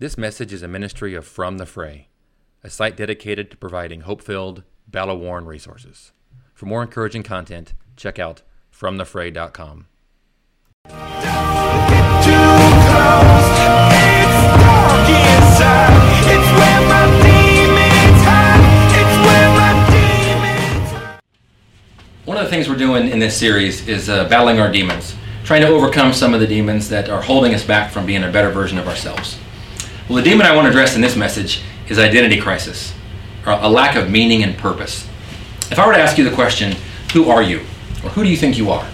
This message is a ministry of From the Fray, a site dedicated to providing hope filled, battle worn resources. For more encouraging content, check out FromTheFray.com. One of the things we're doing in this series is uh, battling our demons, trying to overcome some of the demons that are holding us back from being a better version of ourselves. Well, the demon I want to address in this message is identity crisis, or a lack of meaning and purpose. If I were to ask you the question, who are you? Or who do you think you are?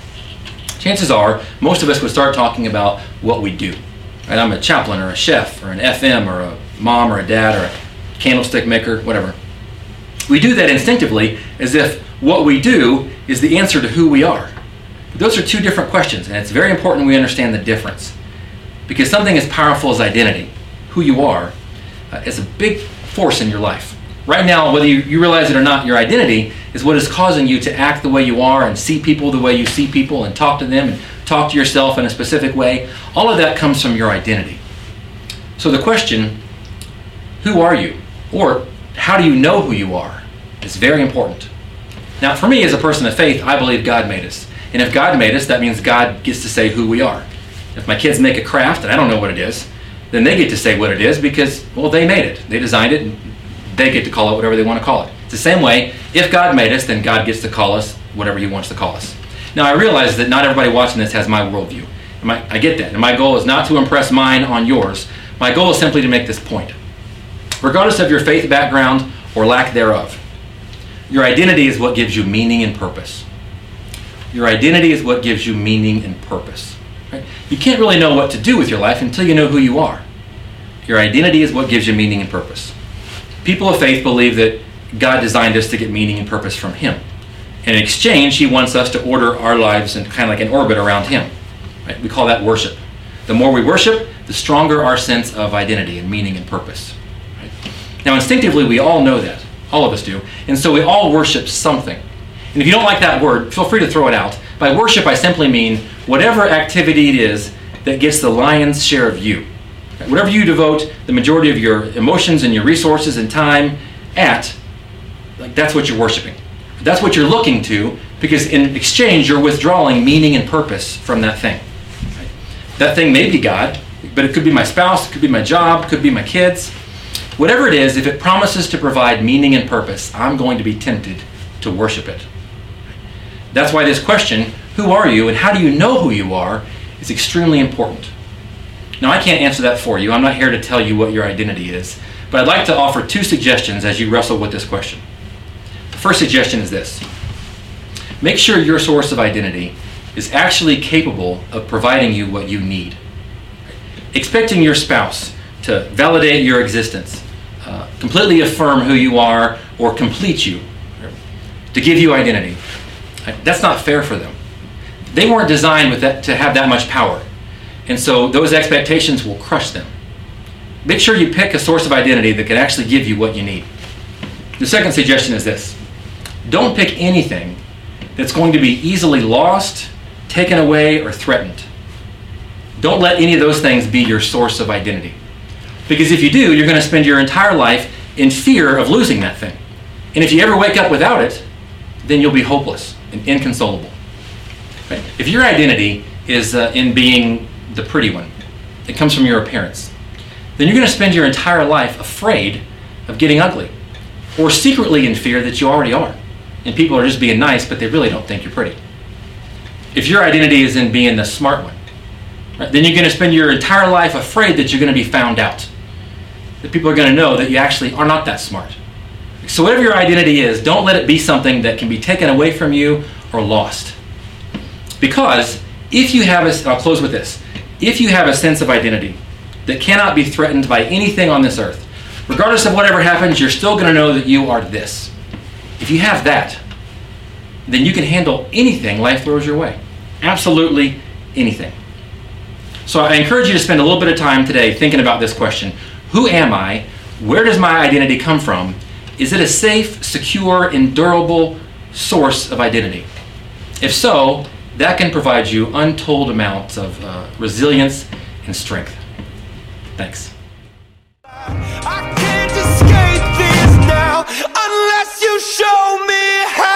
Chances are most of us would start talking about what we do. Right? I'm a chaplain or a chef or an FM or a mom or a dad or a candlestick maker, whatever. We do that instinctively as if what we do is the answer to who we are. But those are two different questions, and it's very important we understand the difference. Because something as powerful as identity, who you are, uh, is a big force in your life. Right now, whether you, you realize it or not, your identity is what is causing you to act the way you are and see people the way you see people and talk to them and talk to yourself in a specific way. All of that comes from your identity. So the question, who are you? Or how do you know who you are? is very important. Now, for me as a person of faith, I believe God made us. And if God made us, that means God gets to say who we are. If my kids make a craft and I don't know what it is, then they get to say what it is because, well, they made it. They designed it and they get to call it whatever they want to call it. It's the same way, if God made us, then God gets to call us whatever He wants to call us. Now, I realize that not everybody watching this has my worldview. I get that. And my goal is not to impress mine on yours. My goal is simply to make this point. Regardless of your faith background or lack thereof, your identity is what gives you meaning and purpose. Your identity is what gives you meaning and purpose. Right? You can't really know what to do with your life until you know who you are. Your identity is what gives you meaning and purpose. People of faith believe that God designed us to get meaning and purpose from Him. In exchange, He wants us to order our lives in kind of like an orbit around Him. Right? We call that worship. The more we worship, the stronger our sense of identity and meaning and purpose. Right? Now, instinctively, we all know that. All of us do. And so we all worship something. And if you don't like that word, feel free to throw it out. By worship, I simply mean whatever activity it is that gets the lion's share of you. Whatever you devote the majority of your emotions and your resources and time at, like that's what you're worshiping. That's what you're looking to because in exchange you're withdrawing meaning and purpose from that thing. That thing may be God, but it could be my spouse, it could be my job, it could be my kids. Whatever it is, if it promises to provide meaning and purpose, I'm going to be tempted to worship it. That's why this question, who are you and how do you know who you are, is extremely important. Now, I can't answer that for you. I'm not here to tell you what your identity is. But I'd like to offer two suggestions as you wrestle with this question. The first suggestion is this make sure your source of identity is actually capable of providing you what you need. Expecting your spouse to validate your existence, uh, completely affirm who you are, or complete you, to give you identity. That's not fair for them. They weren't designed with that, to have that much power. And so those expectations will crush them. Make sure you pick a source of identity that can actually give you what you need. The second suggestion is this don't pick anything that's going to be easily lost, taken away, or threatened. Don't let any of those things be your source of identity. Because if you do, you're going to spend your entire life in fear of losing that thing. And if you ever wake up without it, then you'll be hopeless and inconsolable. Right? If your identity is uh, in being the pretty one, it comes from your appearance, then you're going to spend your entire life afraid of getting ugly or secretly in fear that you already are. And people are just being nice, but they really don't think you're pretty. If your identity is in being the smart one, right, then you're going to spend your entire life afraid that you're going to be found out that people are going to know that you actually are not that smart. So, whatever your identity is, don't let it be something that can be taken away from you or lost. Because if you have a, I'll close with this if you have a sense of identity that cannot be threatened by anything on this earth, regardless of whatever happens, you're still going to know that you are this. If you have that, then you can handle anything life throws your way. Absolutely anything. So I encourage you to spend a little bit of time today thinking about this question who am I? Where does my identity come from? Is it a safe, secure, and durable source of identity? If so, that can provide you untold amounts of uh, resilience and strength. Thanks. I can't escape this now unless you show me how.